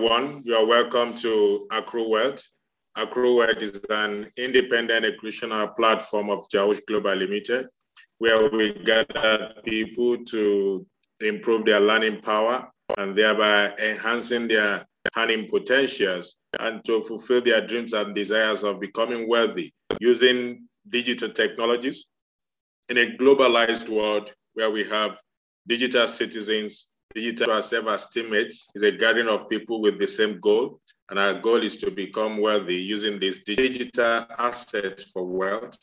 everyone. You are welcome to Accrue Wealth. Accrue Wealth is an independent educational platform of Jawosh Global Limited, where we gather people to improve their learning power and thereby enhancing their earning potentials and to fulfill their dreams and desires of becoming wealthy using digital technologies in a globalized world where we have digital citizens, digital self teammates is a gathering of people with the same goal. And our goal is to become wealthy using these digital assets for wealth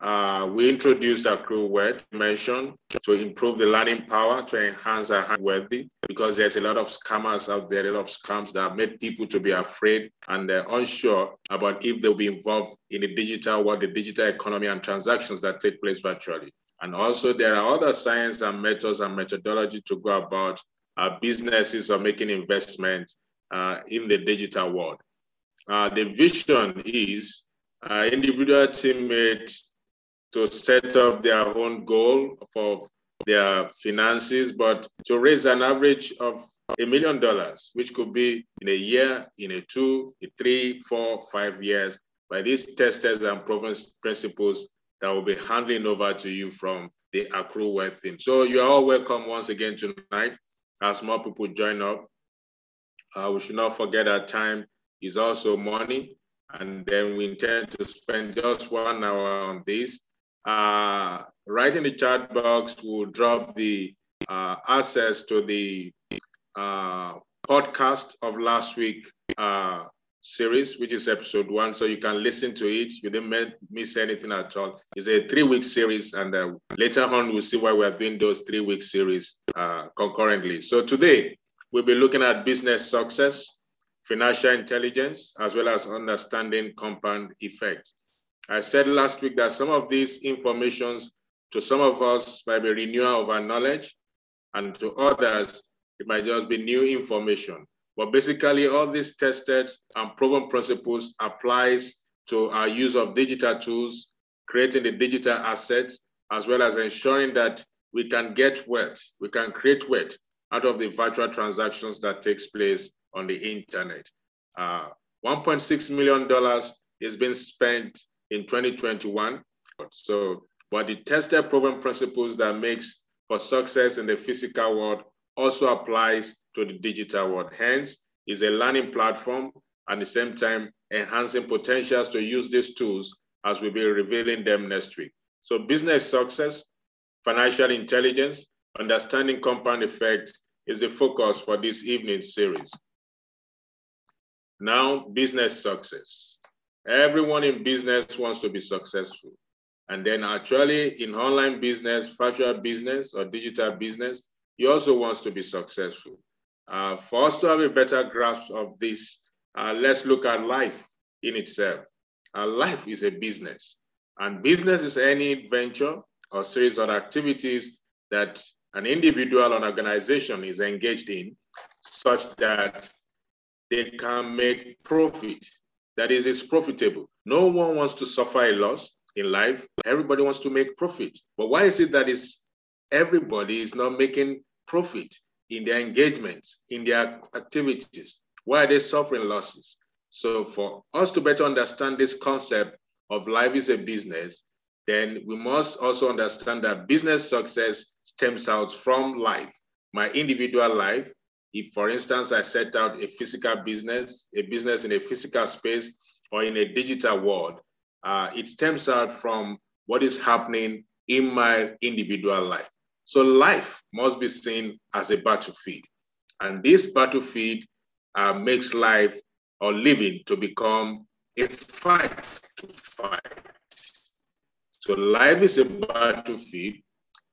uh, we introduced Accrue Wealth mention to improve the learning power to enhance our wealthy because there's a lot of scammers out there, a lot of scams that have made people to be afraid and uh, unsure about if they'll be involved in the digital world, the digital economy and transactions that take place virtually. And also there are other science and methods and methodology to go about our businesses are making investments uh, in the digital world. Uh, the vision is uh, individual teammates to set up their own goal for their finances, but to raise an average of a million dollars, which could be in a year, in a two, a three, four, five years, by these testers and proven principles that will be handing over to you from the accrue wealth team. So you are all welcome once again tonight as more people join up. Uh, we should not forget that time is also money. And then we intend to spend just one hour on this uh, right in the chat box, we'll drop the uh, access to the uh, podcast of last week uh, series, which is episode one. So you can listen to it. You didn't miss anything at all. It's a three week series. And uh, later on, we'll see why we're doing those three week series uh, concurrently. So today, we'll be looking at business success, financial intelligence, as well as understanding compound effect. I said last week that some of these informations to some of us might be renewal of our knowledge, and to others, it might just be new information. But basically, all these tested and proven principles applies to our use of digital tools, creating the digital assets, as well as ensuring that we can get wealth, we can create wealth out of the virtual transactions that takes place on the internet. Uh, $1.6 million is being spent in 2021. So, but the tested proven principles that makes for success in the physical world also applies to the digital world. Hence, is a learning platform at the same time enhancing potentials to use these tools as we'll be revealing them next week. So business success, financial intelligence, understanding compound effects is the focus for this evening's series. Now, business success. Everyone in business wants to be successful. And then actually in online business, virtual business or digital business, he also wants to be successful. Uh, for us to have a better grasp of this, uh, let's look at life in itself. Uh, life is a business and business is any venture or series of activities that an individual or organization is engaged in such that they can make profit that is, it's profitable. No one wants to suffer a loss in life. Everybody wants to make profit. But why is it that is everybody is not making profit in their engagements, in their activities? Why are they suffering losses? So for us to better understand this concept of life is a business, then we must also understand that business success stems out from life, my individual life, if, for instance, I set out a physical business, a business in a physical space or in a digital world, uh, it stems out from what is happening in my individual life. So life must be seen as a battlefield. And this battlefield uh, makes life or living to become a fight to fight. So life is a battlefield,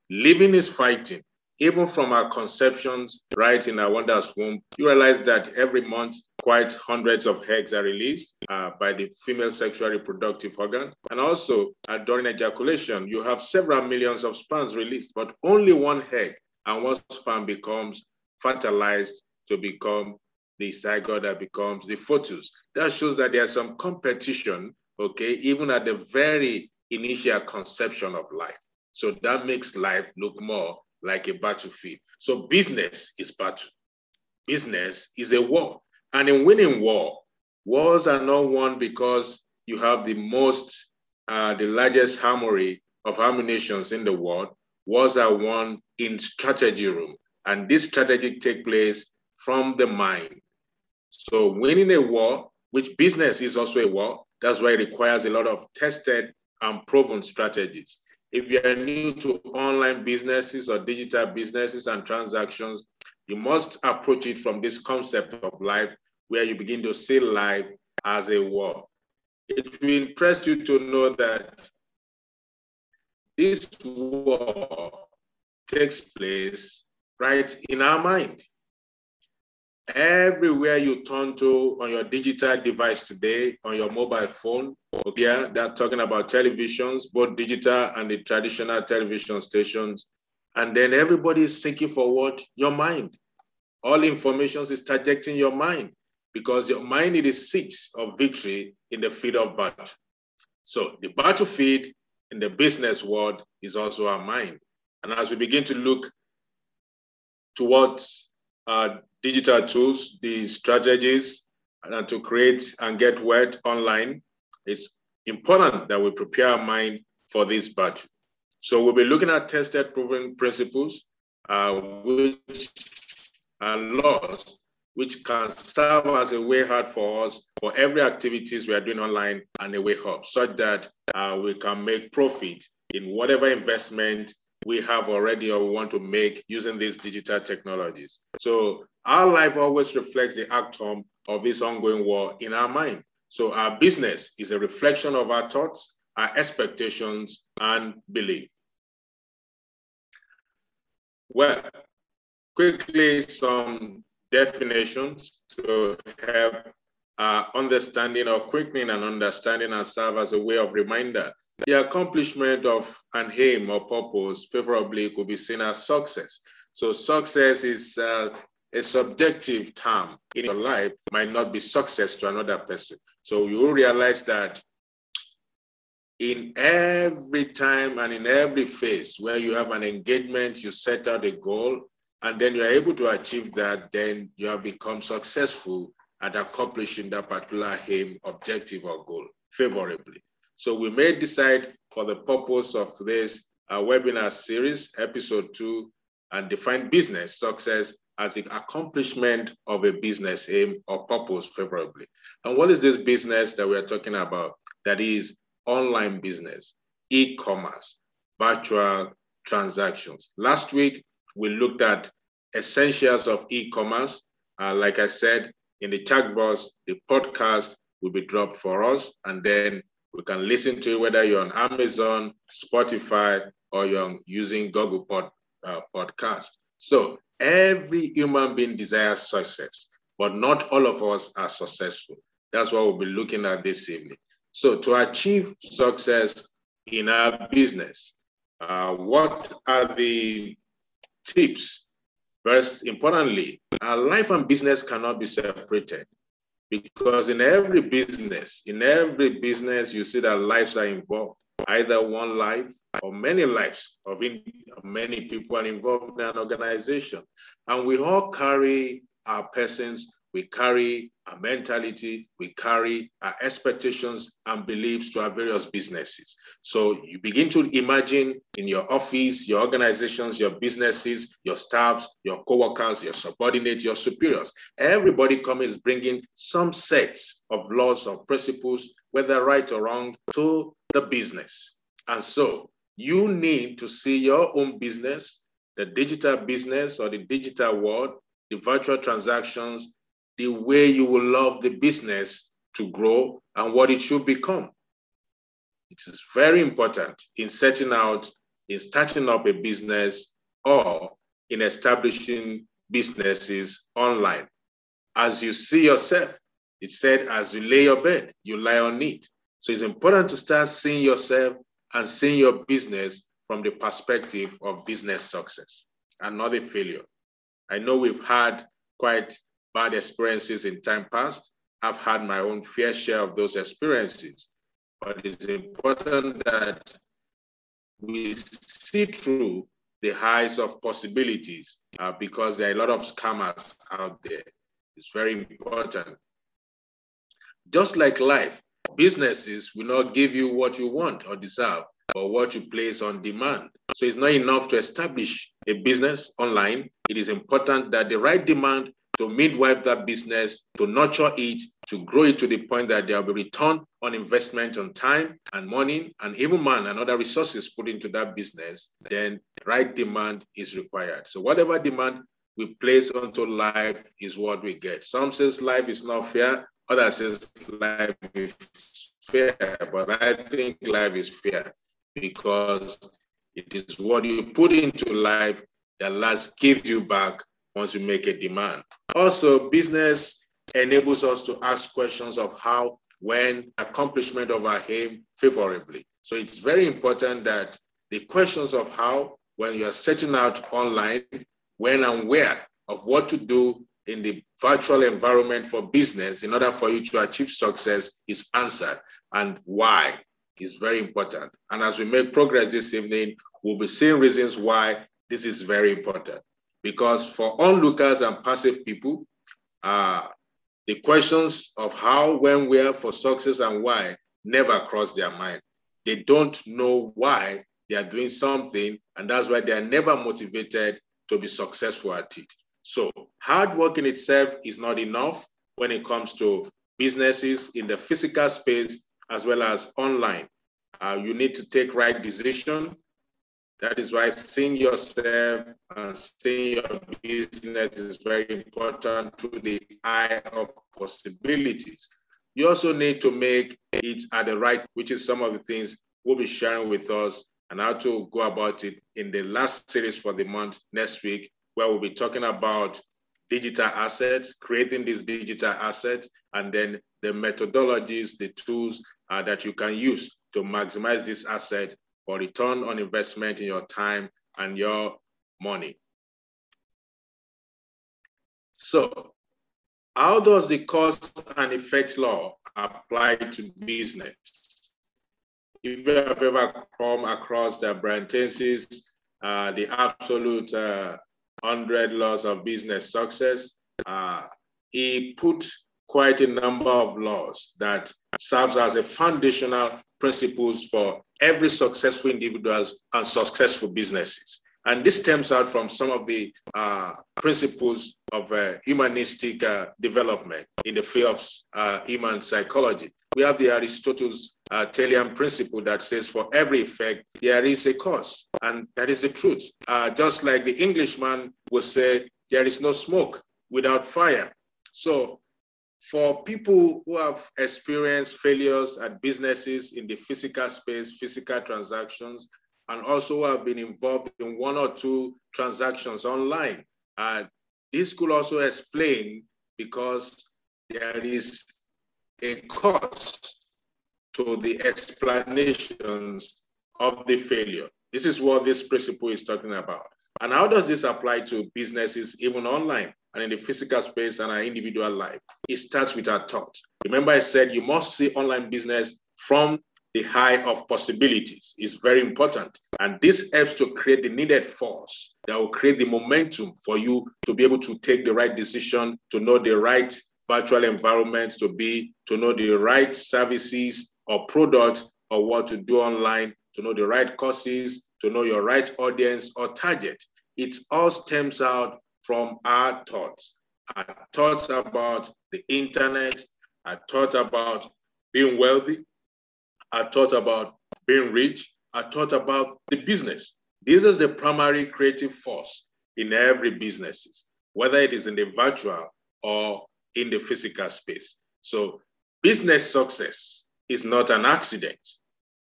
living is fighting even from our conceptions right in our wonders womb, you realize that every month quite hundreds of eggs are released uh, by the female sexual reproductive organ. And also uh, during ejaculation, you have several millions of sperms released, but only one egg and one sperm becomes fertilized to become the zygote that becomes the fetus. That shows that there's some competition, okay, even at the very initial conception of life. So that makes life look more like a battlefield. So business is battle. Business is a war And in winning war, wars are not won because you have the most, uh, the largest armory of ammunitions in the world. Wars are won in strategy room. And this strategy take place from the mind. So winning a war, which business is also a war, that's why it requires a lot of tested and proven strategies. If you are new to online businesses or digital businesses and transactions, you must approach it from this concept of life where you begin to see life as a war. It will interest you to know that this war takes place right in our mind. Everywhere you turn to on your digital device today, on your mobile phone, here they're talking about televisions, both digital and the traditional television stations. And then everybody is seeking for what? Your mind. All information is targeting your mind because your mind is the seat of victory in the field of battle. So the battlefield in the business world is also our mind. And as we begin to look towards uh, digital tools, the strategies, and to create and get word online, it's important that we prepare our mind for this battle. So we'll be looking at tested proven principles, uh, which are laws which can serve as a way out for us for every activities we are doing online and a way up, so that uh, we can make profit in whatever investment we have already or we want to make using these digital technologies. So our life always reflects the outcome of this ongoing war in our mind. So our business is a reflection of our thoughts, our expectations, and belief. Well, quickly some definitions to help understanding or quickening and understanding and serve as a way of reminder. The accomplishment of an aim or purpose favorably could be seen as success. So success is uh, a subjective term in your life might not be success to another person. So you will realize that in every time and in every phase where you have an engagement, you set out a goal, and then you're able to achieve that, then you have become successful at accomplishing that particular aim, objective, or goal favorably. So we may decide for the purpose of today's uh, webinar series, episode two, and define business success as the accomplishment of a business aim or purpose favorably. And what is this business that we're talking about? That is online business, e-commerce, virtual transactions. Last week, we looked at essentials of e-commerce. Uh, like I said, in the chat box, the podcast will be dropped for us, and then we can listen to it whether you're on Amazon, Spotify, or you're using Google Pod, uh, Podcast. So every human being desires success, but not all of us are successful. That's what we'll be looking at this evening. So to achieve success in our business, uh, what are the tips? First, importantly, our life and business cannot be separated because in every business, in every business, you see that lives are involved, either one life or many lives of in, many people are involved in an organization. And we all carry our persons we carry our mentality, we carry our expectations and beliefs to our various businesses. So you begin to imagine in your office, your organizations, your businesses, your staffs, your co-workers, your subordinates, your superiors. Everybody comes bringing some sets of laws or principles, whether right or wrong, to the business. And so you need to see your own business, the digital business or the digital world, the virtual transactions the way you will love the business to grow and what it should become. It is very important in setting out, in starting up a business or in establishing businesses online. As you see yourself, it said, as you lay your bed, you lie on it. So it's important to start seeing yourself and seeing your business from the perspective of business success and not a failure. I know we've had quite bad experiences in time past. I've had my own fair share of those experiences, but it's important that we see through the highs of possibilities uh, because there are a lot of scammers out there. It's very important. Just like life, businesses will not give you what you want or deserve, but what you place on demand. So it's not enough to establish a business online. It is important that the right demand to midwife that business, to nurture it, to grow it to the point that there will be return on investment on time and money and even man and other resources put into that business, then right demand is required. So whatever demand we place onto life is what we get. Some says life is not fair, others says life is fair, but I think life is fair because it is what you put into life that last gives you back once you make a demand. Also, business enables us to ask questions of how, when, accomplishment of our aim favorably. So it's very important that the questions of how, when you are setting out online, when and where of what to do in the virtual environment for business in order for you to achieve success is answered and why is very important. And as we make progress this evening, we'll be seeing reasons why this is very important. Because for onlookers and passive people, uh, the questions of how, when, where for success and why never cross their mind. They don't know why they are doing something, and that's why they are never motivated to be successful at it. So, hard work in itself is not enough when it comes to businesses in the physical space as well as online. Uh, you need to take right decision that is why seeing yourself and seeing your business is very important through the eye of possibilities. You also need to make it at the right, which is some of the things we'll be sharing with us and how to go about it in the last series for the month next week, where we'll be talking about digital assets, creating these digital assets, and then the methodologies, the tools uh, that you can use to maximize this asset for return on investment in your time and your money. So how does the cause and effect law apply to business? If you have ever come across the Brian Tracy's, uh, the absolute uh, 100 laws of business success, uh, he put quite a number of laws that serves as a foundational principles for every successful individuals and successful businesses. And this stems out from some of the uh, principles of uh, humanistic uh, development in the field of uh, human psychology. We have the Aristotle's uh, Thalian principle that says for every effect, there is a cause. And that is the truth. Uh, just like the Englishman would say, there is no smoke without fire. So for people who have experienced failures at businesses in the physical space, physical transactions, and also have been involved in one or two transactions online. Uh, this could also explain because there is a cost to the explanations of the failure. This is what this principle is talking about. And how does this apply to businesses even online? and in the physical space and our individual life. It starts with our thought. Remember, I said you must see online business from the high of possibilities. It's very important. And this helps to create the needed force that will create the momentum for you to be able to take the right decision, to know the right virtual environment to be, to know the right services or products or what to do online, to know the right courses, to know your right audience or target. It all stems out from our thoughts. Our thoughts about the internet, our thought about being wealthy, our thought about being rich, our thought about the business. This is the primary creative force in every business, whether it is in the virtual or in the physical space. So business success is not an accident.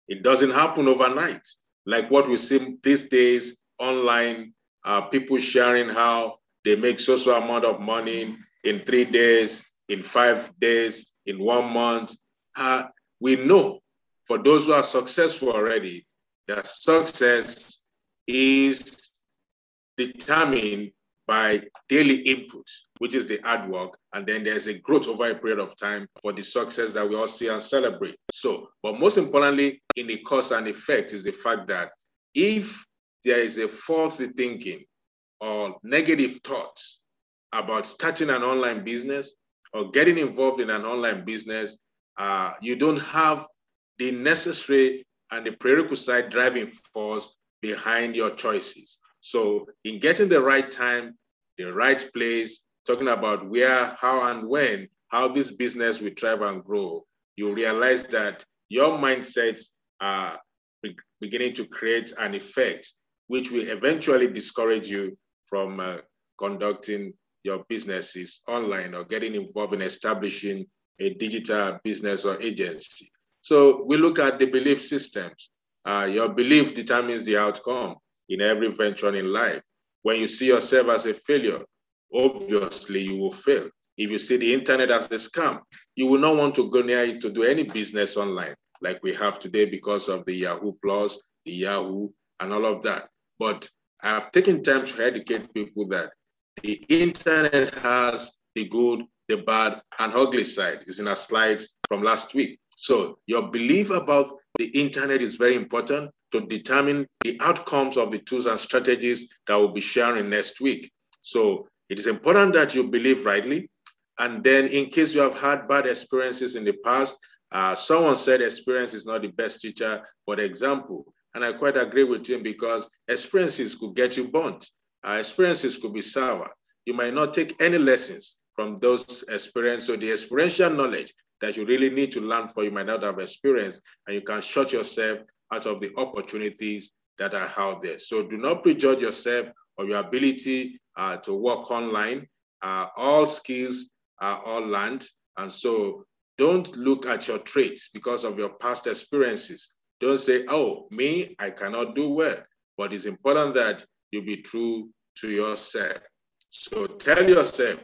It doesn't happen overnight. Like what we see these days online, uh, people sharing how they make so-so amount of money in three days, in five days, in one month. Uh, we know for those who are successful already, their success is determined by daily input, which is the hard work. And then there's a growth over a period of time for the success that we all see and celebrate. So, but most importantly, in the cause and effect is the fact that if there is a faulty thinking or negative thoughts about starting an online business or getting involved in an online business, uh, you don't have the necessary and the prerequisite driving force behind your choices. So, in getting the right time, the right place, talking about where, how, and when, how this business will thrive and grow, you realize that your mindsets are beginning to create an effect which will eventually discourage you from uh, conducting your businesses online or getting involved in establishing a digital business or agency. So we look at the belief systems. Uh, your belief determines the outcome in every venture in life. When you see yourself as a failure, obviously you will fail. If you see the internet as a scam, you will not want to go near it to do any business online like we have today because of the Yahoo Plus, the Yahoo, and all of that. But I've taken time to educate people that the internet has the good, the bad, and ugly side. It's in our slides from last week. So your belief about the internet is very important to determine the outcomes of the tools and strategies that we'll be sharing next week. So it is important that you believe rightly. And then in case you have had bad experiences in the past, uh, someone said experience is not the best teacher, but example. And I quite agree with him because experiences could get you burnt. Uh, experiences could be sour. You might not take any lessons from those experiences. So the experiential knowledge that you really need to learn for you might not have experience, and you can shut yourself out of the opportunities that are out there. So do not prejudge yourself or your ability uh, to work online. Uh, all skills are all learned. And so don't look at your traits because of your past experiences. Don't say, oh, me, I cannot do well. But it's important that you be true to yourself. So tell yourself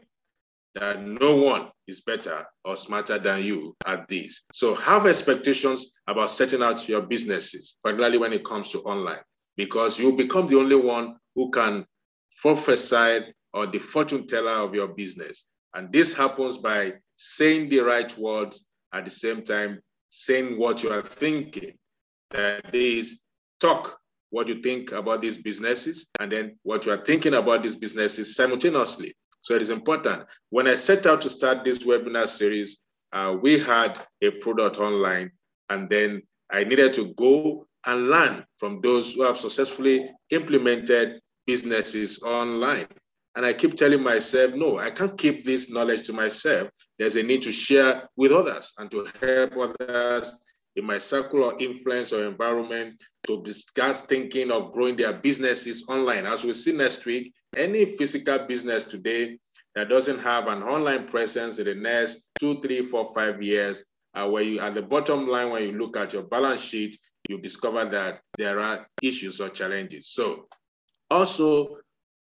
that no one is better or smarter than you at this. So have expectations about setting out your businesses, particularly when it comes to online, because you become the only one who can prophesy or the fortune teller of your business. And this happens by saying the right words at the same time, saying what you are thinking. That is, talk what you think about these businesses and then what you are thinking about these businesses simultaneously. So it is important. When I set out to start this webinar series, uh, we had a product online, and then I needed to go and learn from those who have successfully implemented businesses online. And I keep telling myself, no, I can't keep this knowledge to myself. There's a need to share with others and to help others in my circle of influence or environment to discuss thinking of growing their businesses online. As we see next week, any physical business today that doesn't have an online presence in the next two, three, four, five years, uh, where you at the bottom line, when you look at your balance sheet, you discover that there are issues or challenges. So also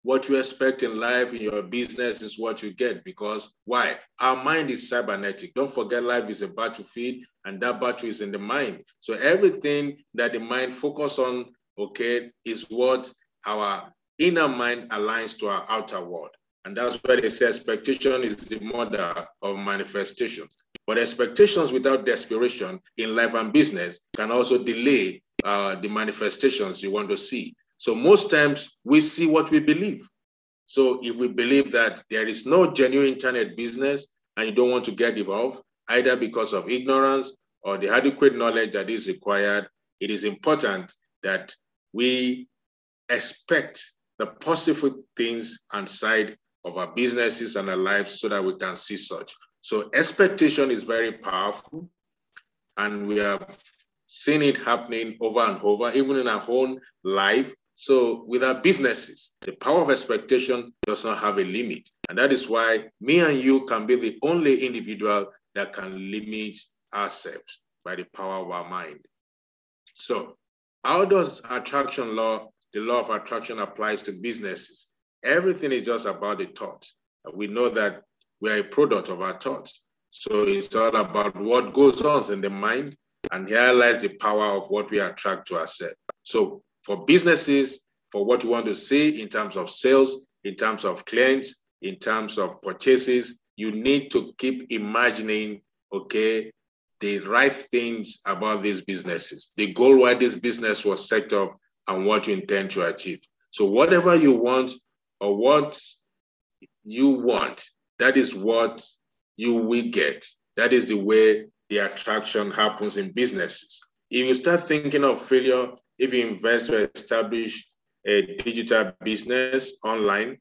what you expect in life, in your business, is what you get. Because why? Our mind is cybernetic. Don't forget, life is a battlefield, and that battle is in the mind. So everything that the mind focus on, okay, is what our inner mind aligns to our outer world. And that's why they say expectation is the mother of manifestations. But expectations without desperation in life and business can also delay uh, the manifestations you want to see. So most times we see what we believe. So if we believe that there is no genuine internet business and you don't want to get involved, either because of ignorance or the adequate knowledge that is required, it is important that we expect the positive things and side of our businesses and our lives so that we can see such. So expectation is very powerful and we have seen it happening over and over, even in our own life. So with our businesses, the power of expectation does not have a limit. And that is why me and you can be the only individual that can limit ourselves by the power of our mind. So how does attraction law, the law of attraction applies to businesses? Everything is just about the thought. We know that we are a product of our thoughts. So it's all about what goes on in the mind, and here lies the power of what we attract to ourselves. So for businesses, for what you want to see in terms of sales, in terms of clients, in terms of purchases, you need to keep imagining, okay, the right things about these businesses, the goal why this business was set up, and what you intend to achieve. So, whatever you want or what you want, that is what you will get. That is the way the attraction happens in businesses. If you start thinking of failure, if you invest to establish a digital business online,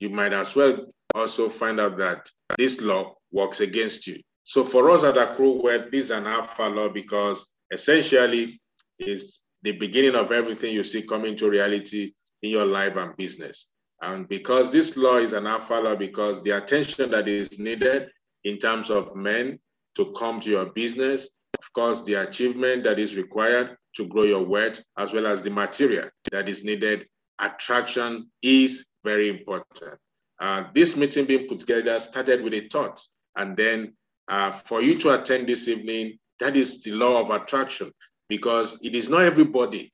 you might as well also find out that this law works against you. So for us at Wealth, this is an alpha law because essentially is the beginning of everything you see coming to reality in your life and business. And because this law is an alpha law, because the attention that is needed in terms of men to come to your business, of course, the achievement that is required to grow your wealth, as well as the material that is needed, attraction is very important. Uh, this meeting being put together started with a thought. And then uh, for you to attend this evening, that is the law of attraction, because it is not everybody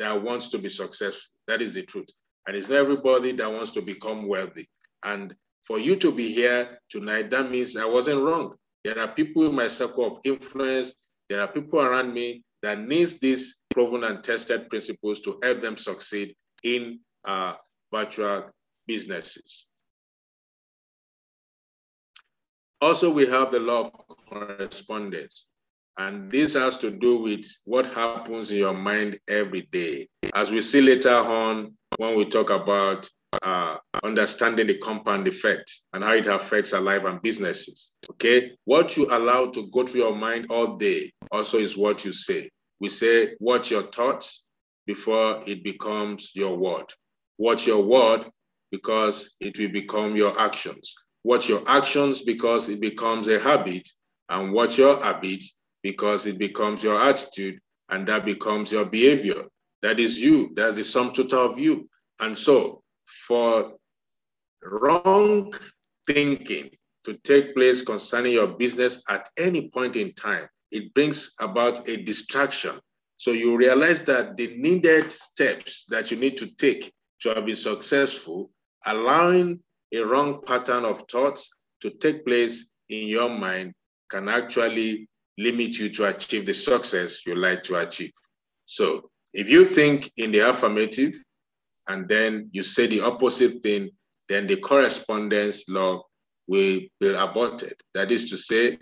that wants to be successful. That is the truth. And it's not everybody that wants to become wealthy. And for you to be here tonight, that means I wasn't wrong. There are people in my circle of influence, there are people around me that needs these proven and tested principles to help them succeed in uh, virtual businesses. Also, we have the law of correspondence. And this has to do with what happens in your mind every day. As we see later on when we talk about uh, understanding the compound effect and how it affects our life and businesses. Okay, what you allow to go through your mind all day also is what you say. We say, watch your thoughts before it becomes your word. Watch your word because it will become your actions. Watch your actions because it becomes a habit, and watch your habit because it becomes your attitude and that becomes your behavior. That is you. That's the sum total of you. And so, for wrong thinking to take place concerning your business at any point in time, it brings about a distraction. So you realize that the needed steps that you need to take to be successful, allowing a wrong pattern of thoughts to take place in your mind can actually limit you to achieve the success you like to achieve. So if you think in the affirmative and then you say the opposite thing, then the correspondence law will be aborted. That is to say,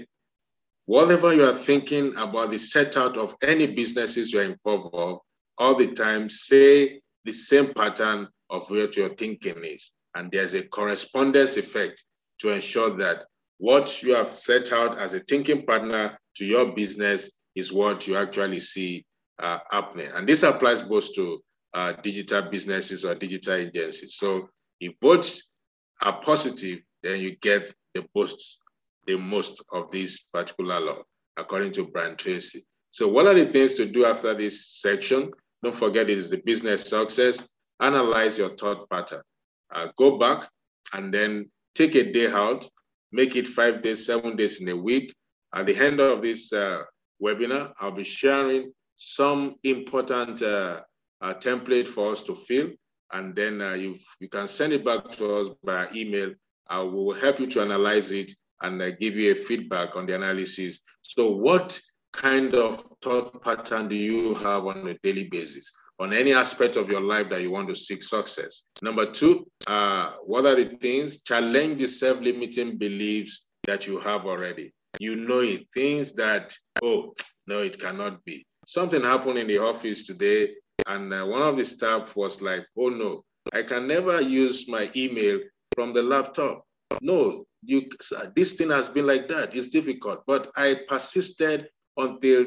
whatever you are thinking about the set out of any businesses you're involved of, all the time say the same pattern of what your thinking is. And there's a correspondence effect to ensure that what you have set out as a thinking partner to your business is what you actually see uh, happening. And this applies both to uh, digital businesses or digital agencies. So if both are positive, then you get the most, the most of this particular law, according to Brian Tracy. So what are the things to do after this section? Don't forget it is the business success. Analyze your thought pattern. Uh, go back and then take a day out, make it five days, seven days in a week, at the end of this uh, webinar, I'll be sharing some important uh, uh, template for us to fill, and then uh, you, you can send it back to us by email. Uh, we will help you to analyze it and uh, give you a feedback on the analysis. So what kind of thought pattern do you have on a daily basis? on any aspect of your life that you want to seek success. Number two, uh, what are the things? Challenge the self-limiting beliefs that you have already you know it. Things that, oh, no, it cannot be. Something happened in the office today, and uh, one of the staff was like, oh, no, I can never use my email from the laptop. No, you, this thing has been like that. It's difficult. But I persisted until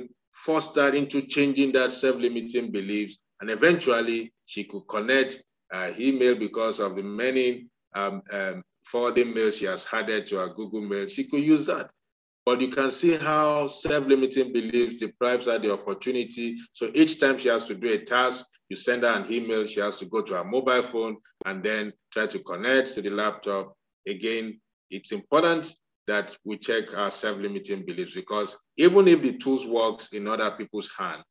her into changing that self-limiting beliefs. And eventually she could connect uh, email because of the many um, um, forwarding mails she has added to her Google Mail. She could use that. But you can see how self-limiting beliefs deprives her the opportunity. So each time she has to do a task, you send her an email, she has to go to her mobile phone and then try to connect to the laptop. Again, it's important that we check our self-limiting beliefs because even if the tools works in other people's hand,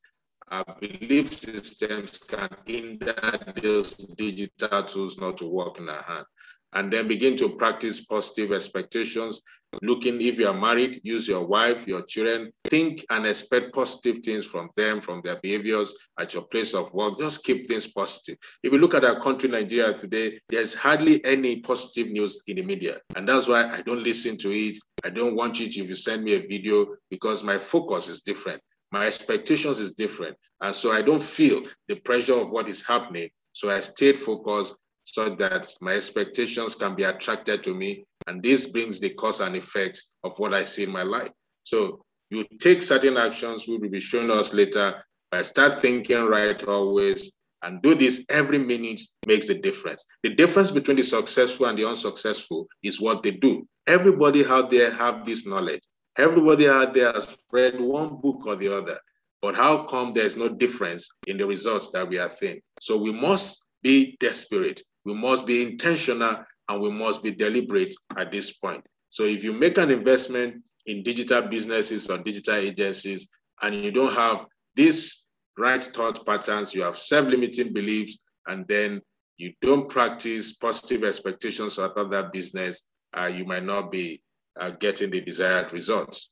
our belief systems can hinder those digital tools not to work in our hand. And then begin to practice positive expectations. Looking, if you are married, use your wife, your children, think and expect positive things from them, from their behaviors at your place of work. Just keep things positive. If you look at our country, Nigeria today, there's hardly any positive news in the media. And that's why I don't listen to it. I don't want it if you send me a video because my focus is different. My expectations is different. And so I don't feel the pressure of what is happening. So I stayed focused so that my expectations can be attracted to me. And this brings the cause and effect of what I see in my life. So you take certain actions, we will be showing us later. Start thinking right always and do this every minute makes a difference. The difference between the successful and the unsuccessful is what they do. Everybody out there have this knowledge. Everybody out there has read one book or the other. But how come there's no difference in the results that we are seeing? So we must be desperate we must be intentional and we must be deliberate at this point. So if you make an investment in digital businesses or digital agencies and you don't have these right thought patterns, you have self-limiting beliefs, and then you don't practice positive expectations about that business, uh, you might not be uh, getting the desired results.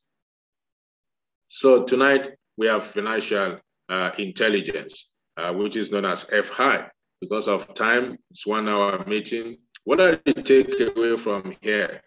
So tonight we have financial uh, intelligence, uh, which is known as FI because of time, it's one hour meeting. What are take away from here?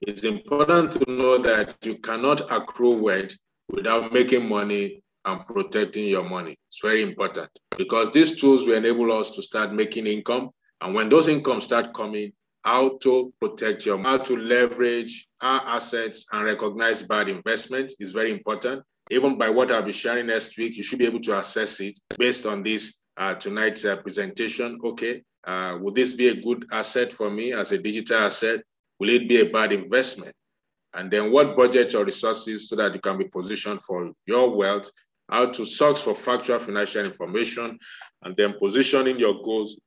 It's important to know that you cannot accrue wealth without making money and protecting your money. It's very important because these tools will enable us to start making income. And when those incomes start coming, how to protect your, how to leverage our assets and recognize bad investments is very important. Even by what I'll be sharing next week, you should be able to assess it based on this uh, tonight's uh, presentation. Okay, uh, would this be a good asset for me as a digital asset? Will it be a bad investment? And then what budget or resources so that you can be positioned for your wealth, how to source for factual financial information, and then positioning your goals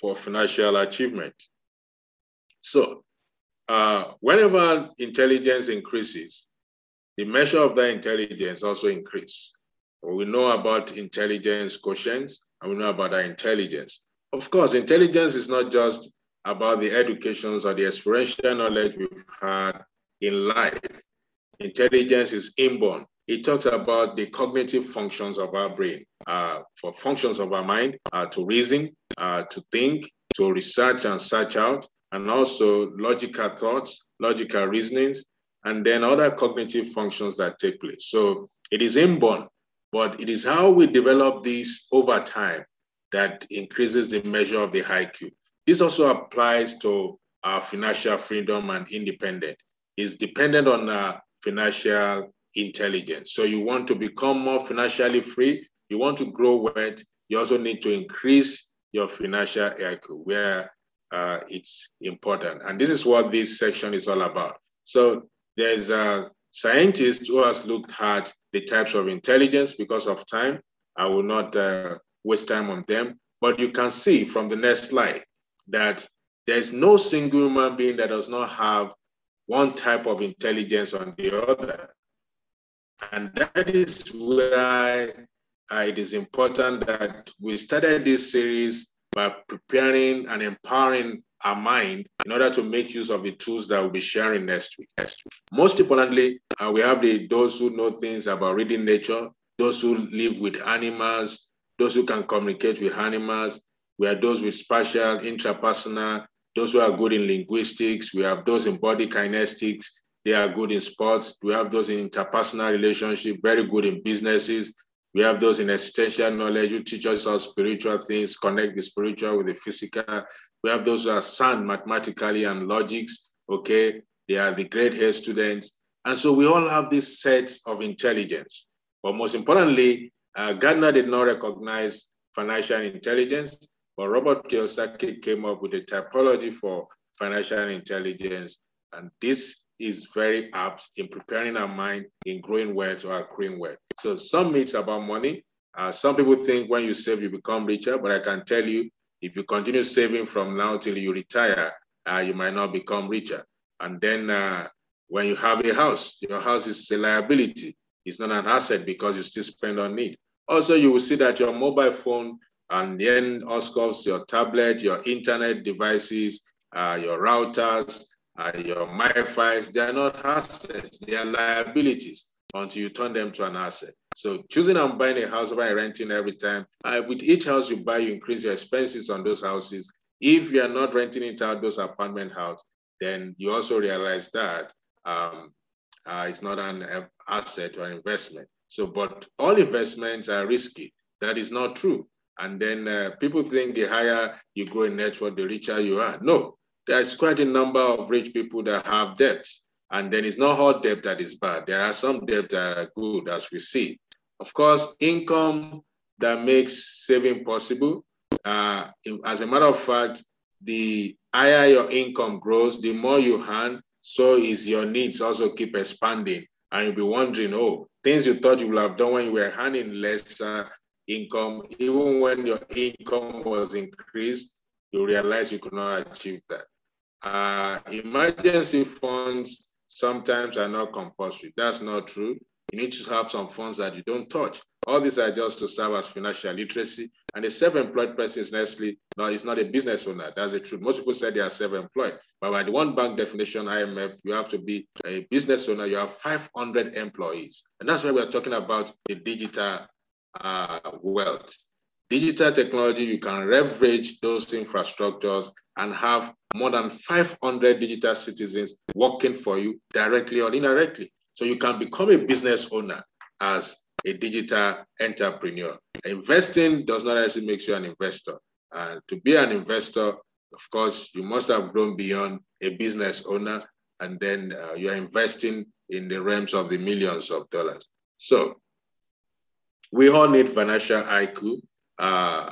for financial achievement. So uh, whenever intelligence increases, the measure of that intelligence also increase. We know about intelligence quotients, and we know about our intelligence. Of course, intelligence is not just about the educations or the experiential knowledge we've had in life. Intelligence is inborn. It talks about the cognitive functions of our brain, uh, for functions of our mind, uh, to reason, uh, to think, to research and search out, and also logical thoughts, logical reasonings, and then other cognitive functions that take place. So it is inborn but it is how we develop these over time that increases the measure of the IQ. This also applies to our financial freedom and independence. It's dependent on our financial intelligence. So you want to become more financially free, you want to grow wealth, you also need to increase your financial IQ, where uh, it's important. And this is what this section is all about. So there's a scientist who has looked at the types of intelligence because of time. I will not uh, waste time on them. But you can see from the next slide that there's no single human being that does not have one type of intelligence on the other. And that is why it is important that we started this series by preparing and empowering our mind in order to make use of the tools that we'll be sharing next week. Most importantly, uh, we have the those who know things about reading nature, those who live with animals, those who can communicate with animals. We have those with spatial, intrapersonal, those who are good in linguistics. We have those in body kinetics. They are good in sports. We have those in interpersonal relationship, very good in businesses. We have those in existential knowledge who teach us all spiritual things, connect the spiritual with the physical. We have those who are sound mathematically and logics, okay? They are the grade A students. And so we all have this set of intelligence. But most importantly, uh, Gardner did not recognize financial intelligence, but Robert Kiyosaki came up with a typology for financial intelligence. And this is very apt in preparing our mind in growing wealth or accruing wealth. So some myths about money. Uh, some people think when you save, you become richer, but I can tell you, if you continue saving from now till you retire, uh, you might not become richer. And then uh, when you have a house, your house is a liability. It's not an asset because you still spend on it. Also, you will see that your mobile phone and then, of course, your tablet, your internet devices, uh, your routers, uh, your MiFis, they are not assets, they are liabilities until you turn them to an asset. So choosing and buying a house by renting every time, uh, with each house you buy, you increase your expenses on those houses. If you are not renting it out, those apartment house, then you also realize that um, uh, it's not an asset or investment. So, but all investments are risky. That is not true. And then uh, people think the higher you grow in net worth, the richer you are. No, there's quite a number of rich people that have debts. And then it's not all debt that is bad. There are some debt that are good, as we see. Of course, income that makes saving possible. Uh, as a matter of fact, the higher your income grows, the more you earn, so is your needs also keep expanding. And you'll be wondering, oh, things you thought you would have done when you were earning lesser income, even when your income was increased, you realize you could not achieve that. Uh, emergency funds sometimes are not compulsory. That's not true. You need to have some funds that you don't touch. All these are just to serve as financial literacy. And a self-employed person is necessarily no, it's not a business owner. That's the truth. Most people say they are self-employed, but by the World Bank definition, IMF, you have to be a business owner. You have 500 employees, and that's why we're talking about the digital uh, wealth. Digital technology, you can leverage those infrastructures and have more than 500 digital citizens working for you directly or indirectly. So you can become a business owner as a digital entrepreneur. Investing does not actually make you an investor. And to be an investor, of course, you must have grown beyond a business owner, and then uh, you are investing in the realms of the millions of dollars. So we all need financial IQ, uh,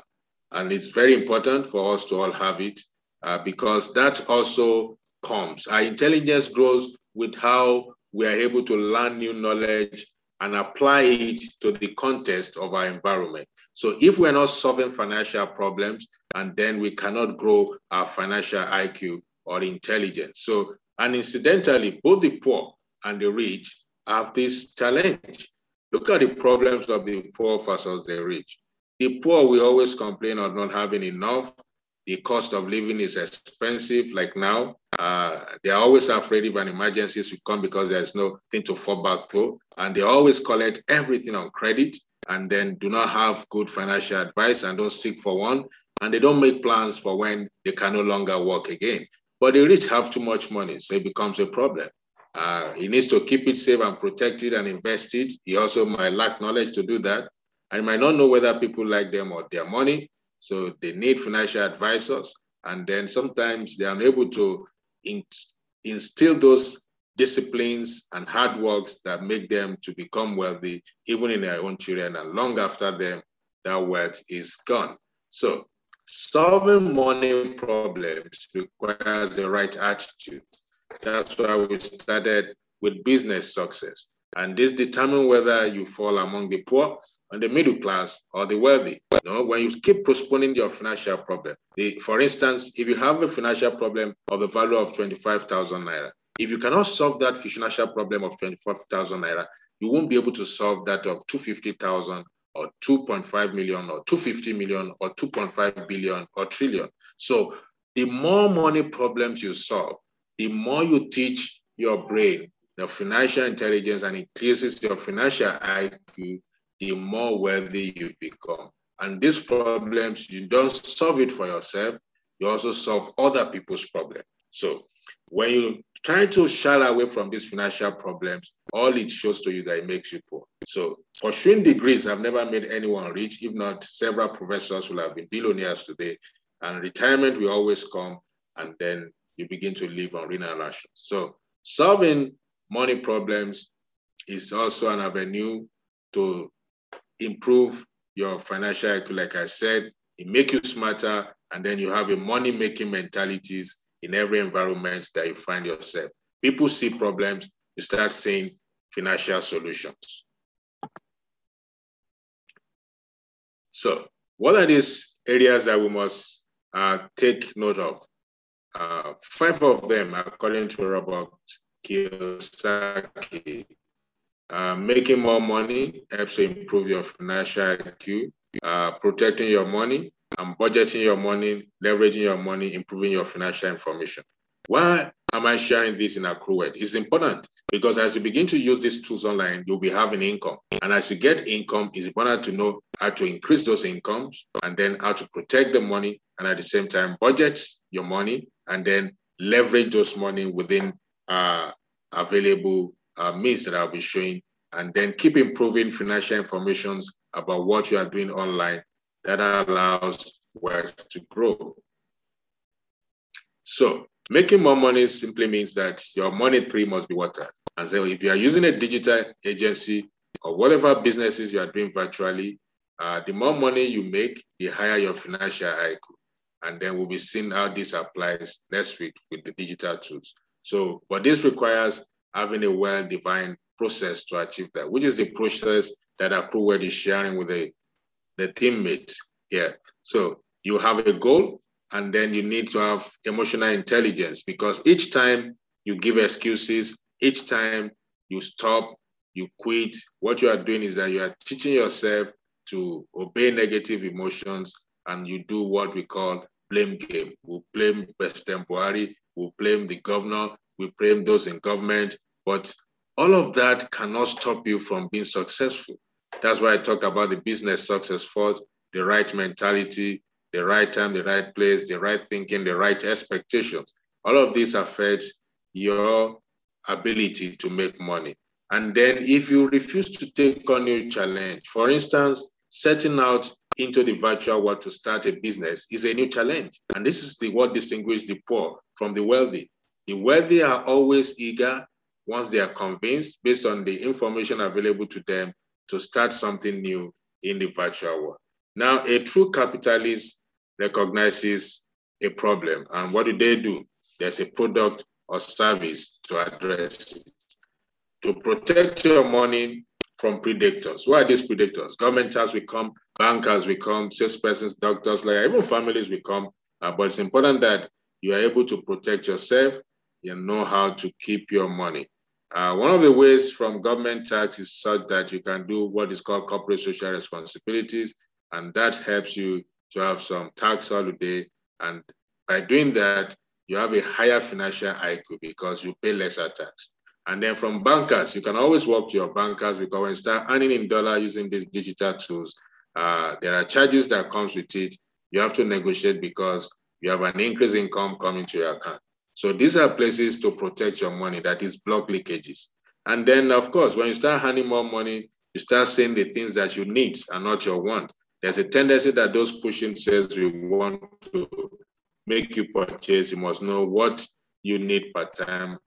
and it's very important for us to all have it uh, because that also comes. Our intelligence grows with how we are able to learn new knowledge and apply it to the context of our environment. So if we're not solving financial problems, and then we cannot grow our financial IQ or intelligence. So, and incidentally, both the poor and the rich have this challenge. Look at the problems of the poor versus the rich. The poor will always complain of not having enough. The cost of living is expensive, like now. Uh, they're always afraid if an emergency will come because there's nothing to fall back to. And they always collect everything on credit and then do not have good financial advice and don't seek for one. And they don't make plans for when they can no longer work again. But the rich have too much money, so it becomes a problem. Uh, he needs to keep it safe and protect it and invest it. He also might lack knowledge to do that. And might not know whether people like them or their money. So they need financial advisors. And then sometimes they are unable to instill those disciplines and hard works that make them to become wealthy, even in their own children, and long after them, that wealth is gone. So solving money problems requires the right attitude. That's why we started with business success. And this determines whether you fall among the poor and the middle class or the wealthy. You know, when you keep postponing your financial problem, the, for instance, if you have a financial problem of the value of 25,000 naira, if you cannot solve that financial problem of 25,000 naira, you won't be able to solve that of 250,000 or 2.5 million or 250 million or 2.5 billion or trillion. So the more money problems you solve, the more you teach your brain the financial intelligence and increases your financial IQ, the more wealthy you become. And these problems, you don't solve it for yourself, you also solve other people's problems. So when you try to shy away from these financial problems, all it shows to you that it makes you poor. So pursuing degrees have never made anyone rich. If not, several professors will have been billionaires today. And retirement will always come, and then you begin to live on renal rations. So solving money problems is also an avenue to improve your financial IQ. Like I said, it make you smarter, and then you have a money-making mentalities in every environment that you find yourself. People see problems, you start seeing financial solutions. So what are these areas that we must uh, take note of? Uh, five of them, according to Robert Kiyosaki, uh, making more money helps to improve your financial IQ. Uh, protecting your money and budgeting your money, leveraging your money, improving your financial information. Why am I sharing this in Accruewealth? It's important because as you begin to use these tools online, you'll be having income. And as you get income, it's important to know how to increase those incomes and then how to protect the money and at the same time budget your money and then leverage those money within uh, available uh, means that I'll be showing and then keep improving financial information about what you are doing online that allows wealth to grow. So making more money simply means that your money tree must be watered. And so if you are using a digital agency or whatever businesses you are doing virtually, uh, the more money you make, the higher your financial IQ. And then we'll be seeing how this applies next week with the digital tools. So, but this requires having a well-defined process to achieve that, which is the process that Accruewealth is sharing with the, the teammates here. So you have a goal, and then you need to have emotional intelligence because each time you give excuses, each time you stop, you quit, what you are doing is that you are teaching yourself to obey negative emotions and you do what we call blame game. We blame President Buhari, we blame the governor, we blame those in government, but all of that cannot stop you from being successful. That's why I talked about the business success first, the right mentality, the right time, the right place, the right thinking, the right expectations. All of this affects your ability to make money. And then if you refuse to take on new challenge, for instance, setting out into the virtual world to start a business is a new challenge. And this is the what distinguishes the poor from the wealthy. The wealthy are always eager once they are convinced based on the information available to them to start something new in the virtual world. Now, a true capitalist recognizes a problem. And what do they do? There's a product or service to address it. To protect your money from predators. Who are these predators? Governmentals will come, bankers will come, salespersons, doctors, like even families will come. Uh, but it's important that you are able to protect yourself and know how to keep your money. Uh, one of the ways from government tax is such that you can do what is called corporate social responsibilities, and that helps you to have some tax holiday. And by doing that, you have a higher financial IQ because you pay lesser tax. And then from bankers, you can always walk to your bankers because when you start earning in dollar using these digital tools, uh, there are charges that comes with it. You have to negotiate because you have an increased income coming to your account. So these are places to protect your money, that is block leakages. And then, of course, when you start handing more money, you start saying the things that you need and not your want. There's a tendency that those pushing sales we want to make you purchase. You must know what you need per time.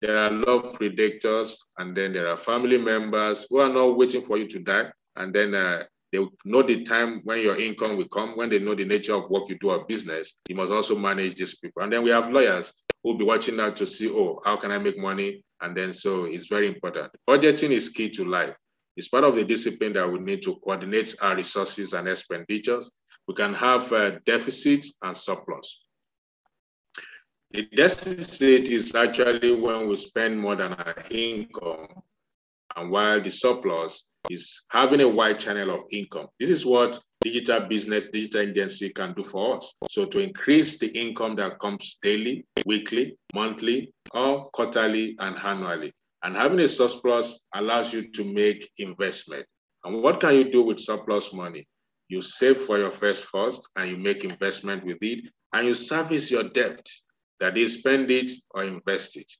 There are love predictors, and then there are family members who are not waiting for you to die. And then uh, they know the time when your income will come, when they know the nature of what you do or business. You must also manage these people. And then we have lawyers who'll be watching out to see, oh, how can I make money? And then so it's very important. Budgeting is key to life. It's part of the discipline that we need to coordinate our resources and expenditures. We can have a deficit and surplus. The deficit is actually when we spend more than our income, and while the surplus is having a wide channel of income. This is what digital business, digital agency can do for us. So to increase the income that comes daily, weekly, monthly, or quarterly and annually. And having a surplus allows you to make investment. And what can you do with surplus money? You save for your first first and you make investment with it and you service your debt. That is, spend it or invest it.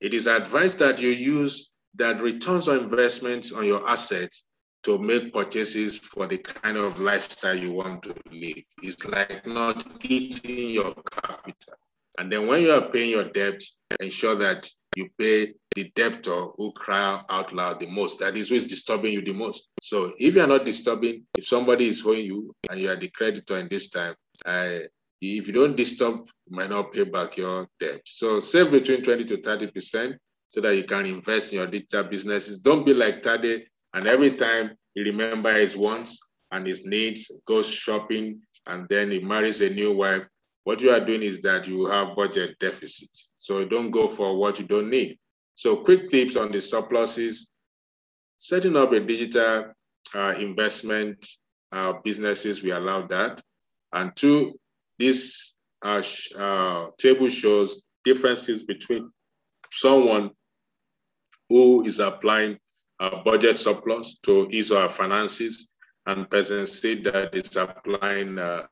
It is advised that you use that returns on investment on your assets to make purchases for the kind of lifestyle you want to live. It's like not eating your capital. And then when you are paying your debt, ensure that you pay the debtor who cry out loud the most. That is who is disturbing you the most. So if you are not disturbing, if somebody is owing you and you are the creditor in this time, if you don't disturb, you might not pay back your debt. So save between 20 to 30% so that you can invest in your digital businesses. Don't be like Tade and every time he remembers his wants and his needs, goes shopping, and then he marries a new wife what you are doing is that you have budget deficit. So don't go for what you don't need. So quick tips on the surpluses, setting up a digital uh, investment uh, businesses, we allow that. And two, this uh, uh, table shows differences between someone who is applying a budget surplus to ease our finances and person C that is applying a,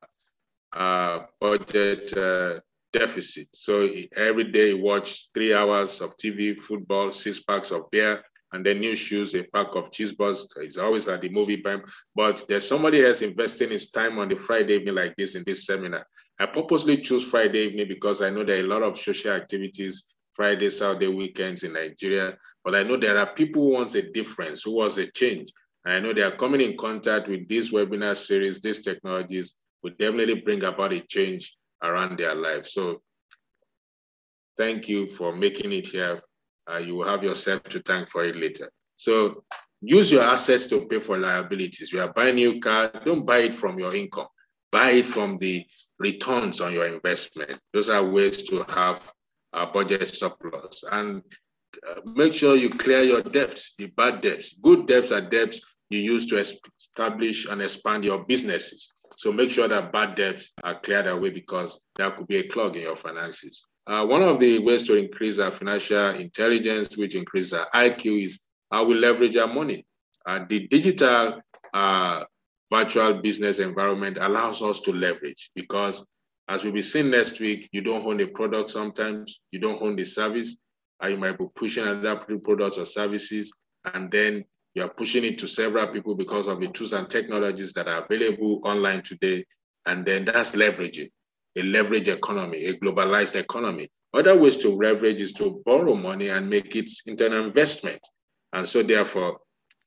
a budget uh, deficit. So every day he watch three hours of TV, football, six packs of beer, and then new shoes, a pack of cheese balls. He's always at the movie time. But there's somebody else investing his time on the Friday evening like this in this seminar. I purposely choose Friday evening because I know there are a lot of social activities Friday, Saturday, weekends in Nigeria. But I know there are people who wants a difference, who wants a change. And I know they are coming in contact with this webinar series, these technologies will definitely bring about a change around their lives. So thank you for making it here. Uh, you will have yourself to thank for it later. So use your assets to pay for liabilities. You are buying a new car, don't buy it from your income. Buy it from the returns on your investment. Those are ways to have a budget surplus. And make sure you clear your debts, the bad debts. Good debts are debts you use to establish and expand your businesses. So make sure that bad debts are cleared away because there could be a clog in your finances. Uh, one of the ways to increase our financial intelligence, which increases our IQ, is how we leverage our money. Uh, the digital uh, virtual business environment allows us to leverage because as we'll be seeing next week, you don't own a product sometimes, you don't own the service, uh, you might be pushing other products or services, and then you are pushing it to several people because of the tools and technologies that are available online today. And then that's leveraging, a leverage economy, a globalized economy. Other ways to leverage is to borrow money and make it into an investment. And so therefore,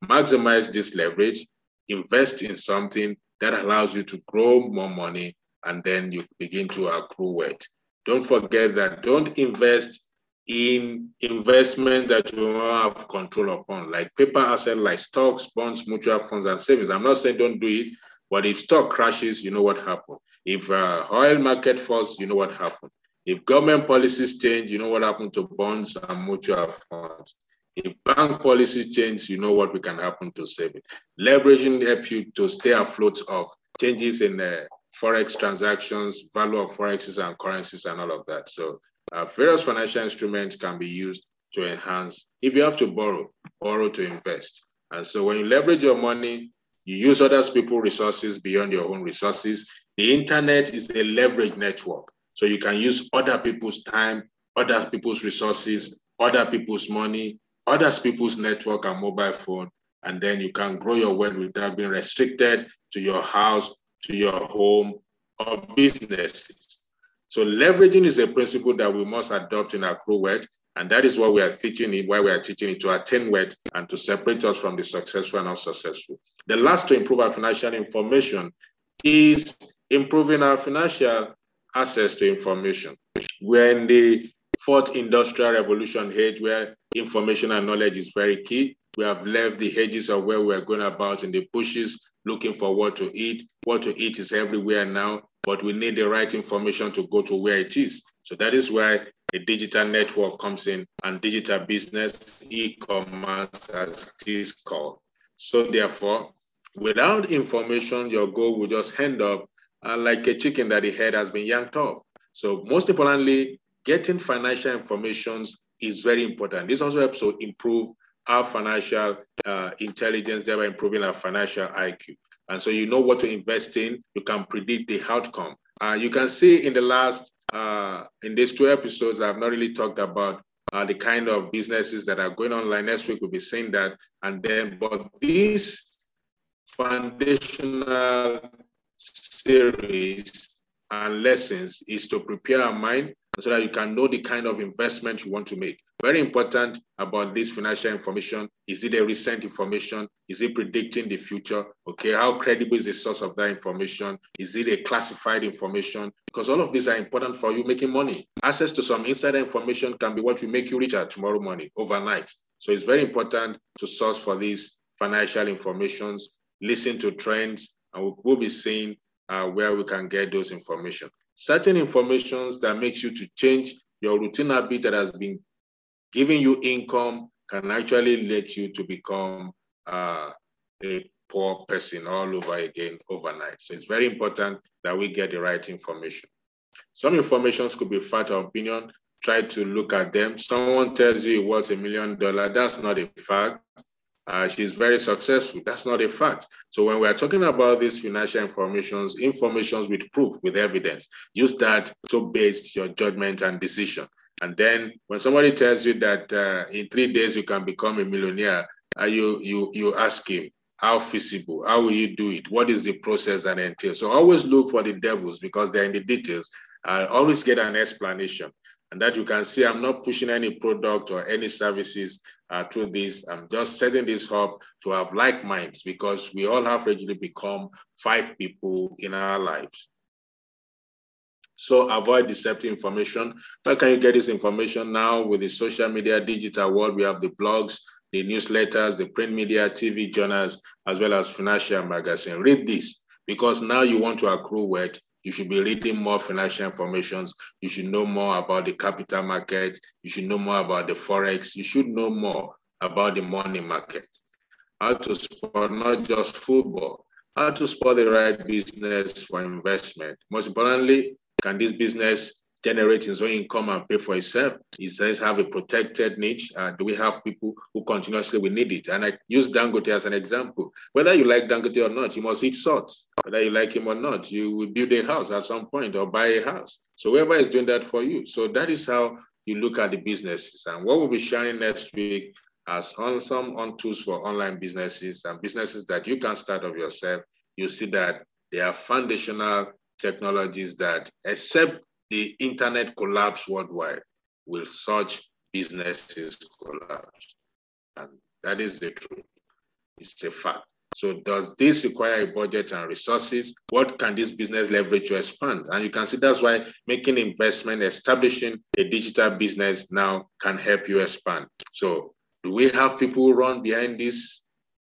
maximize this leverage, invest in something that allows you to grow more money, and then you begin to accrue wealth. Don't forget that don't invest in investment that you don't have control upon, like paper assets like stocks, bonds, mutual funds, and savings. I'm not saying don't do it, but if stock crashes, you know what happened. If uh, oil market falls, you know what happened. If government policies change, you know what happened to bonds and mutual funds. If bank policy change, you know what we can happen to saving. Leveraging help you to stay afloat of changes in uh, forex transactions, value of forexes and currencies, and all of that. So uh, various financial instruments can be used to enhance. If you have to borrow, borrow to invest. And so when you leverage your money, you use other people's resources beyond your own resources. The internet is a leverage network. So you can use other people's time, other people's resources, other people's money, other people's network and mobile phone. And then you can grow your wealth without being restricted to your house, to your home, or businesses. So leveraging is a principle that we must adopt in our crew work. And that is what we are teaching it, why we are teaching it to attain wealth and to separate us from the successful and unsuccessful. The last to improve our financial information is improving our financial access to information. We're in the fourth industrial revolution age where information and knowledge is very key. We have left the hedges of where we're going about in the bushes looking for what to eat. What to eat is everywhere now but we need the right information to go to where it is. So that is why a digital network comes in and digital business, e-commerce as it is called. So therefore, without information, your goal will just end up uh, like a chicken that the head has been yanked off. So most importantly, getting financial information is very important. This also helps to improve our financial uh, intelligence, thereby improving our financial IQ. And so you know what to invest in. You can predict the outcome. Uh, you can see in the last, uh, in these two episodes, I've not really talked about uh, the kind of businesses that are going online. Next week, we'll be saying that. And then, but this foundational series and lessons is to prepare our mind so that you can know the kind of investment you want to make. Very important about this financial information. Is it a recent information? Is it predicting the future? Okay, how credible is the source of that information? Is it a classified information? Because all of these are important for you making money. Access to some insider information can be what will make you richer tomorrow morning, overnight. So it's very important to source for these financial informations, listen to trends, and we'll be seeing uh, where we can get those information certain informations that makes you to change your routine habit that has been giving you income can actually let you to become uh, a poor person all over again overnight. So it's very important that we get the right information. Some informations could be fact or opinion. Try to look at them. Someone tells you it worth a million dollars. That's not a fact. Uh, she's very successful. That's not a fact. So when we are talking about these financial informations, informations with proof, with evidence, use that to base your judgment and decision. And then when somebody tells you that uh, in three days you can become a millionaire, uh, you you you ask him how feasible, how will you do it, what is the process that entails. So always look for the devils because they're in the details. Uh, always get an explanation. And that you can see, I'm not pushing any product or any services uh, through this. I'm just setting this up to have like minds because we all have actually become five people in our lives. So avoid deceptive information. Where can you get this information now with the social media digital world? We have the blogs, the newsletters, the print media, TV journals, as well as financial magazine. Read this because now you want to accrue wealth. You should be reading more financial information. You should know more about the capital market. You should know more about the forex. You should know more about the money market. How to spot not just football, how to spot the right business for investment. Most importantly, can this business generate its own income and pay for itself? It says have a protected niche. Uh, do we have people who continuously will need it? And I use Dangote as an example. Whether you like Dangote or not, you must eat salt. Whether you like him or not, you will build a house at some point or buy a house. So whoever is doing that for you. So that is how you look at the businesses. And what we'll be sharing next week as on some on tools for online businesses and businesses that you can start of yourself, you see that they are foundational technologies that, except the internet collapse worldwide, will such businesses collapse. And that is the truth. It's a fact. So does this require a budget and resources? What can this business leverage to expand? And you can see that's why making investment, establishing a digital business now can help you expand. So do we have people who run behind these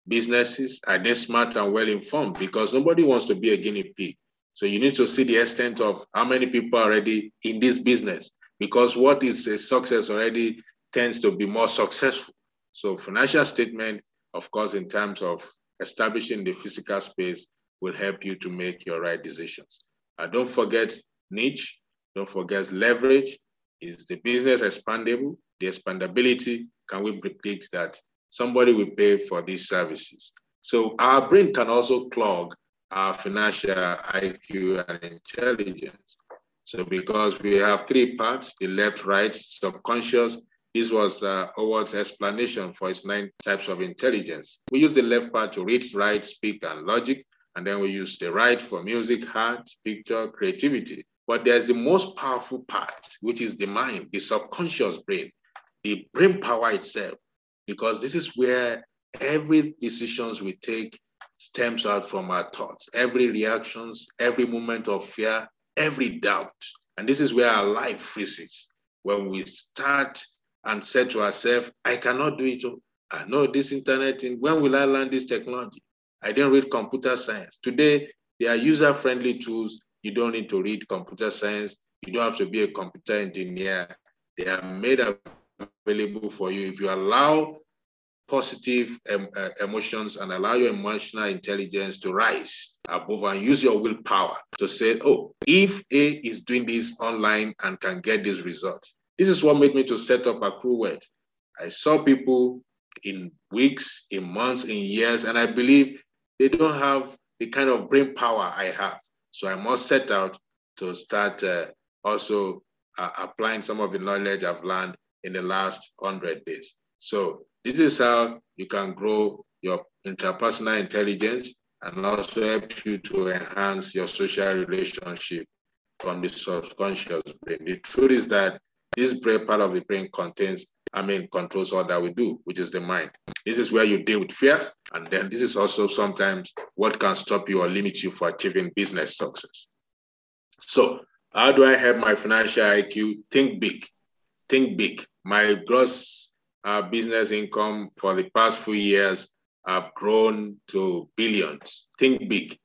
businesses? Are they smart and well informed? Because nobody wants to be a guinea pig. So you need to see the extent of how many people are already in this business because what is a success already tends to be more successful. So financial statement, of course, in terms of establishing the physical space will help you to make your right decisions. Uh, don't forget niche, don't forget leverage. Is the business expandable? The expandability, can we predict that somebody will pay for these services? So our brain can also clog our financial IQ and intelligence. So because we have three parts, the left, right, subconscious, this was uh, Howard's explanation for his nine types of intelligence. We use the left part to read, write, speak, and logic. And then we use the right for music, art, picture, creativity. But there's the most powerful part, which is the mind, the subconscious brain, the brain power itself, because this is where every decisions we take stems out from our thoughts, every reactions, every moment of fear, every doubt. And this is where our life freezes. When we start and say to ourselves, I cannot do it. I know this internet, and when will I learn this technology? I didn't read computer science. Today, they are user-friendly tools. You don't need to read computer science. You don't have to be a computer engineer. They are made available for you. If you allow positive um, uh, emotions and allow your emotional intelligence to rise above and use your willpower to say, oh, if A is doing this online and can get these results, this is what made me to set up Accruewealth. I saw people in weeks, in months, in years, and I believe they don't have the kind of brain power I have. So I must set out to start uh, also uh, applying some of the knowledge I've learned in the last 100 days. So this is how you can grow your interpersonal intelligence and also help you to enhance your social relationship from the subconscious brain. The truth is that this brain part of the brain contains, I mean, controls all that we do, which is the mind. This is where you deal with fear. And then this is also sometimes what can stop you or limit you for achieving business success. So, how do I help my financial IQ? Think big. Think big. My gross uh, business income for the past few years have grown to billions. Think big.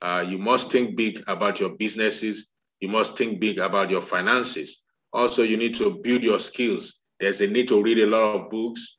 Uh, you must think big about your businesses. You must think big about your finances. Also, you need to build your skills. There's a need to read a lot of books.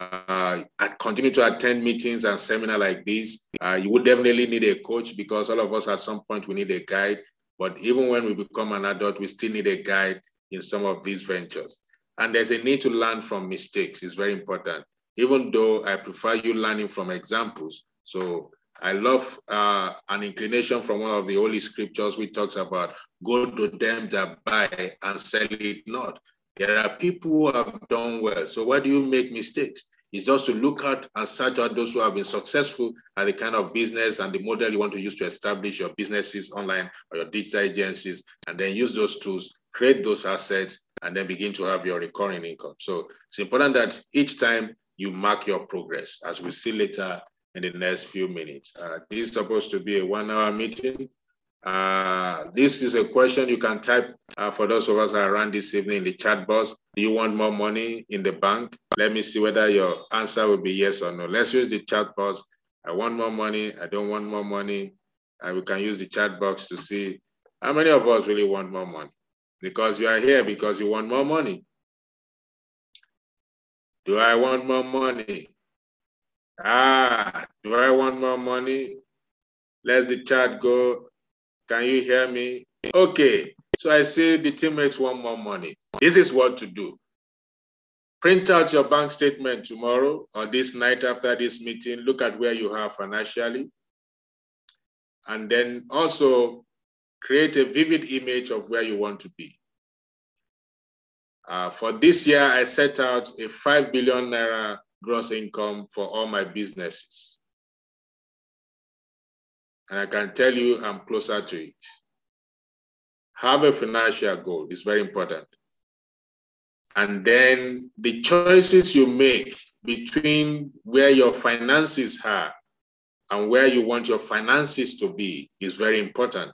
Uh, continue to attend meetings and seminars like these. Uh, you would definitely need a coach because all of us at some point we need a guide. But even when we become an adult, we still need a guide in some of these ventures. And there's a need to learn from mistakes. It's very important. Even though I prefer you learning from examples. So I love uh, an inclination from one of the holy scriptures which talks about go to them that buy and sell it not. There are people who have done well. So why do you make mistakes? It's just to look at and search out those who have been successful at the kind of business and the model you want to use to establish your businesses online or your digital agencies, and then use those tools, create those assets, and then begin to have your recurring income. So it's important that each time you mark your progress, as we see later in the next few minutes. Uh, this is supposed to be a one hour meeting. Uh, this is a question you can type uh, for those of us around this evening in the chat box. Do you want more money in the bank? Let me see whether your answer will be yes or no. Let's use the chat box. I want more money. I don't want more money. And we can use the chat box to see how many of us really want more money. Because you are here because you want more money. Do I want more money? Ah, do I want more money? Let the chat go. Can you hear me? Okay, so I see the teammates want more money. This is what to do. Print out your bank statement tomorrow or this night after this meeting. Look at where you are financially. And then also create a vivid image of where you want to be. Uh, for this year, I set out a 5 billion naira gross income for all my businesses. And I can tell you I'm closer to it. Have a financial goal, it's very important. And then the choices you make between where your finances are and where you want your finances to be is very important.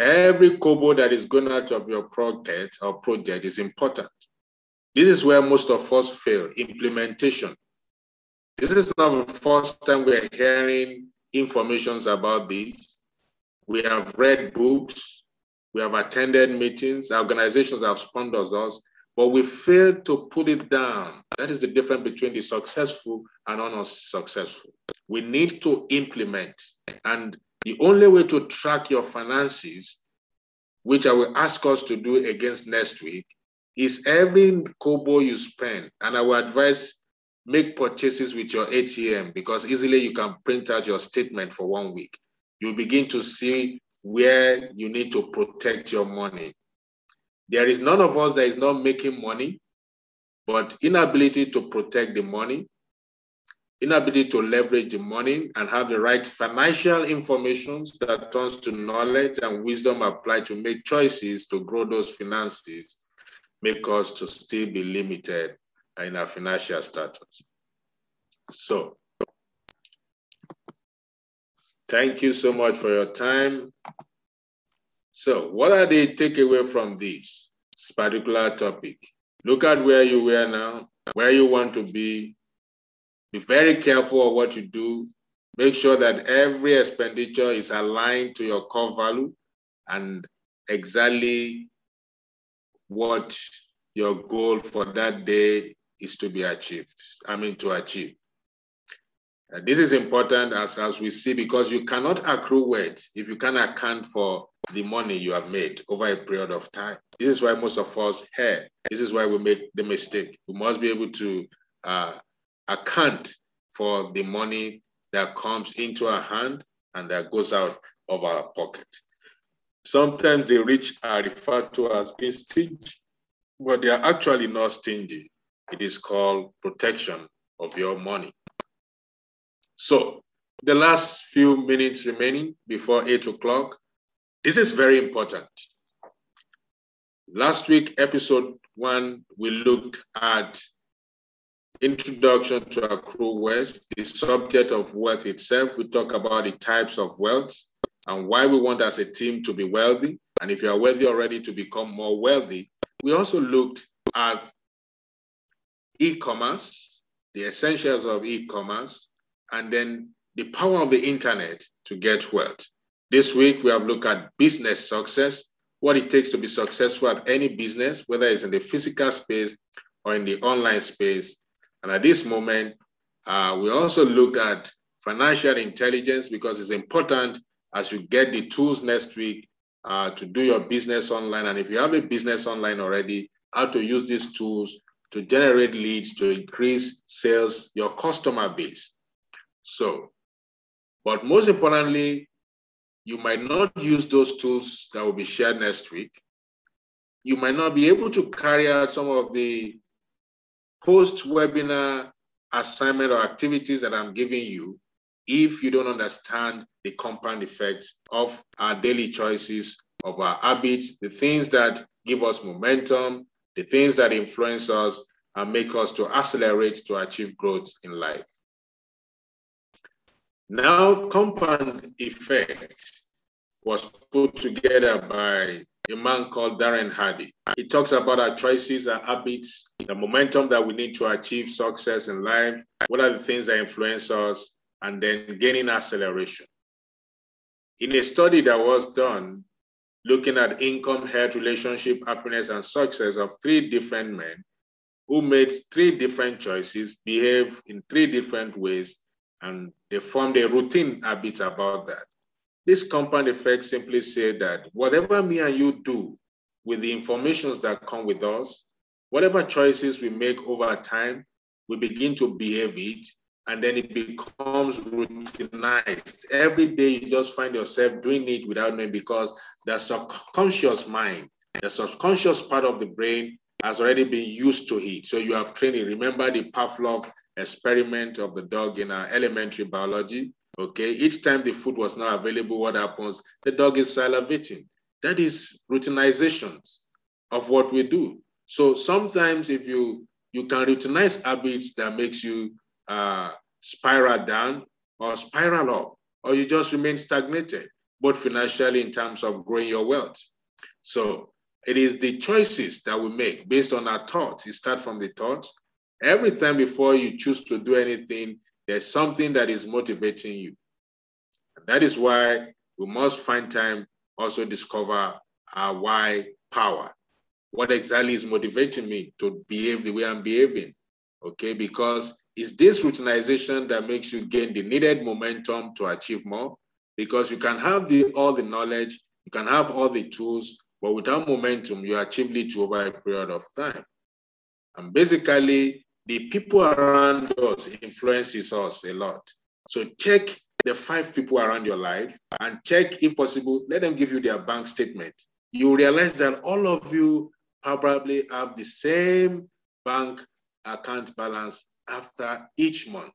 Every kobo that is going out of your project or project is important. This is where most of us fail implementation. This is not the first time we're hearing informations about this. We have read books, we have attended meetings, organizations have sponsored us, but we fail to put it down. That is the difference between the successful and unsuccessful. We need to implement. And the only way to track your finances, which I will ask us to do against next week, is every kobo you spend, and I would advise make purchases with your ATM because easily you can print out your statement for one week. You begin to see where you need to protect your money. There is none of us that is not making money, but inability to protect the money, inability to leverage the money and have the right financial information that turns to knowledge and wisdom applied to make choices to grow those finances make us to still be limited in our financial status. So, thank you so much for your time. So, what are the takeaway from this particular topic? Look at where you were now, where you want to be. Be very careful of what you do. Make sure that every expenditure is aligned to your core value and exactly what your goal for that day is to be achieved. I mean, to achieve. Uh, this is important as, as we see because you cannot accrue wealth if you can account for the money you have made over a period of time. This is why most of us here, this is why we make the mistake. We must be able to uh, account for the money that comes into our hand and that goes out of our pocket. Sometimes the rich are referred to as being stingy, but they are actually not stingy. It is called protection of your money. So, the last few minutes remaining before eight o'clock, this is very important. Last week, episode one, we looked at introduction to accrue wealth, the subject of wealth itself. We talk about the types of wealth and why we want as a team to be wealthy. And if you are wealthy already, to become more wealthy. We also looked at e-commerce, the essentials of e-commerce, and then the power of the internet to get wealth. This week, we have looked at business success, what it takes to be successful at any business, whether it's in the physical space or in the online space. And at this moment, Uh, we also looked at financial intelligence because it's important as you get the tools next week uh, to do your business online. And if you have a business online already, how to use these tools to generate leads to increase sales, your customer base. So, but most importantly, you might not use those tools that will be shared next week. You might not be able to carry out some of the post webinar assignment or activities that I'm giving you if you don't understand the compound effects of our daily choices, of our habits, the things that give us momentum, the things that influence us and make us to accelerate to achieve growth in life. Now, compound effects was put together by a man called Darren Hardy. He talks about our choices, our habits, the momentum that we need to achieve success in life, what are the things that influence us, and then gaining acceleration. In a study that was done looking at income, health, relationship, happiness, and success of three different men who made three different choices, behave in three different ways, and they formed a routine habit about that. This compound effect simply said that whatever me and you do with the informations that come with us, whatever choices we make over time, we begin to behave it and then it becomes routinized. Every day you just find yourself doing it without knowing because the subconscious mind, the subconscious part of the brain has already been used to it. So you have training. Remember the Pavlov experiment of the dog in our elementary biology? Okay, each time the food was not available, what happens? The dog is salivating. That is routinizations of what we do. So sometimes if you you can routinize habits that makes you uh, spiral down or spiral up, or you just remain stagnated, both financially in terms of growing your wealth. So it is the choices that we make based on our thoughts. You start from the thoughts. Every time before you choose to do anything, there's something that is motivating you. And that is why we must find time also discover our why power. What exactly is motivating me to behave the way I'm behaving? Okay, because it's this routinization that makes you gain the needed momentum to achieve more. Because you can have the, all the knowledge, you can have all the tools, but without momentum, you achieve little over a period of time. And basically, the people around us influences us a lot. So check the five people around your life and check, if possible, let them give you their bank statement. You realize that all of you probably have the same bank account balance after each month.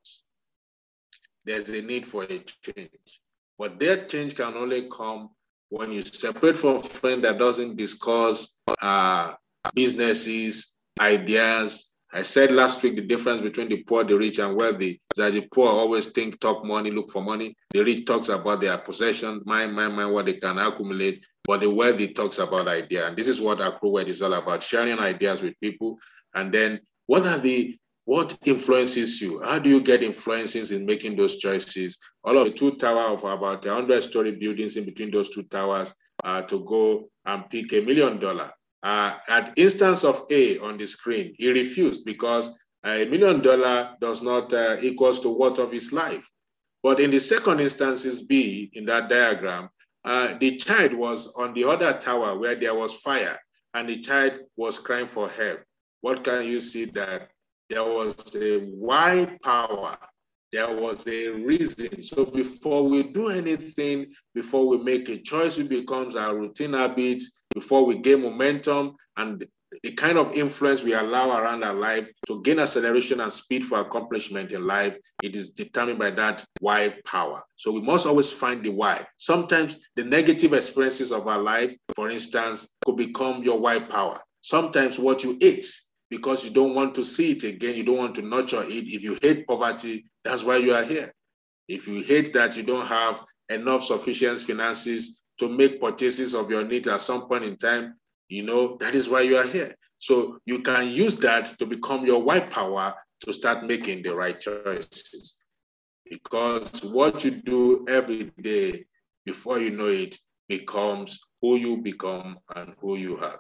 There's a need for a change. But that change can only come when you separate from a friend that doesn't discuss uh, businesses, ideas. I said last week the difference between the poor, the rich, and wealthy is that the poor always think, talk money, look for money. The rich talks about their possession, mind, mind, mind, what they can accumulate. But the wealthy talks about idea. And this is what Accruewealth is all about, sharing ideas with people. And then what are the what influences you? How do you get influences in making those choices? All of the two towers of about 100 story buildings in between those two towers uh, to go and pick a million dollar. Uh, at instance of A on the screen, he refused because a million dollar does not uh, equals to what of his life. But in the second instance is B in that diagram, uh, the child was on the other tower where there was fire and the child was crying for help. What can you see that there was a why power. There was a reason. So before we do anything, before we make a choice, it becomes our routine habits, before we gain momentum and the kind of influence we allow around our life to gain acceleration and speed for accomplishment in life, it is determined by that why power. So we must always find the why. Sometimes the negative experiences of our life, for instance, could become your why power. Sometimes what you eat because you don't want to see it again. You don't want to nurture it. If you hate poverty, that's why you are here. If you hate that you don't have enough sufficient finances to make purchases of your needs at some point in time, you know, that is why you are here. So you can use that to become your white power to start making the right choices. Because what you do every day, before you know it, becomes who you become and who you are.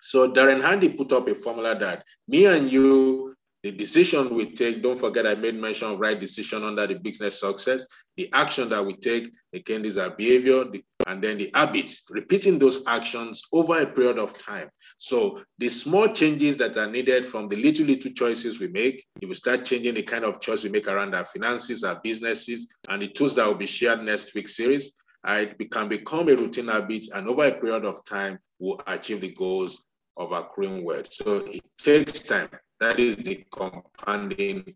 So Darren Hardy put up a formula that me and you, the decision we take, don't forget I made mention of right decision under the business success. The action that we take, again, these are behavior, and then the habits, repeating those actions over a period of time. So the small changes that are needed from the little, little choices we make, if we start changing the kind of choice we make around our finances, our businesses, and the tools that will be shared next week series, it can become a routine habit, and over a period of time, we'll achieve the goals of accruing wealth. So it takes time. That is the compounding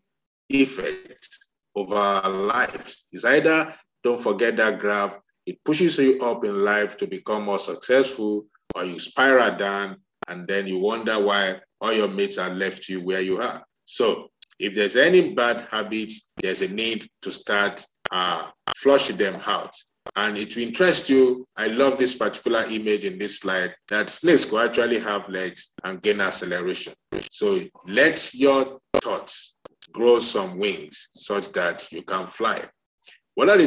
effect of our lives. It's either don't forget that graph, it pushes you up in life to become more successful, or you spiral down and then you wonder why all your mates have left you where you are. So if there's any bad habits, there's a need to start uh, flushing them out. And it will interest you. I love this particular image in this slide that snakes could actually have legs and gain acceleration. So let your thoughts grow some wings such that you can fly. What are the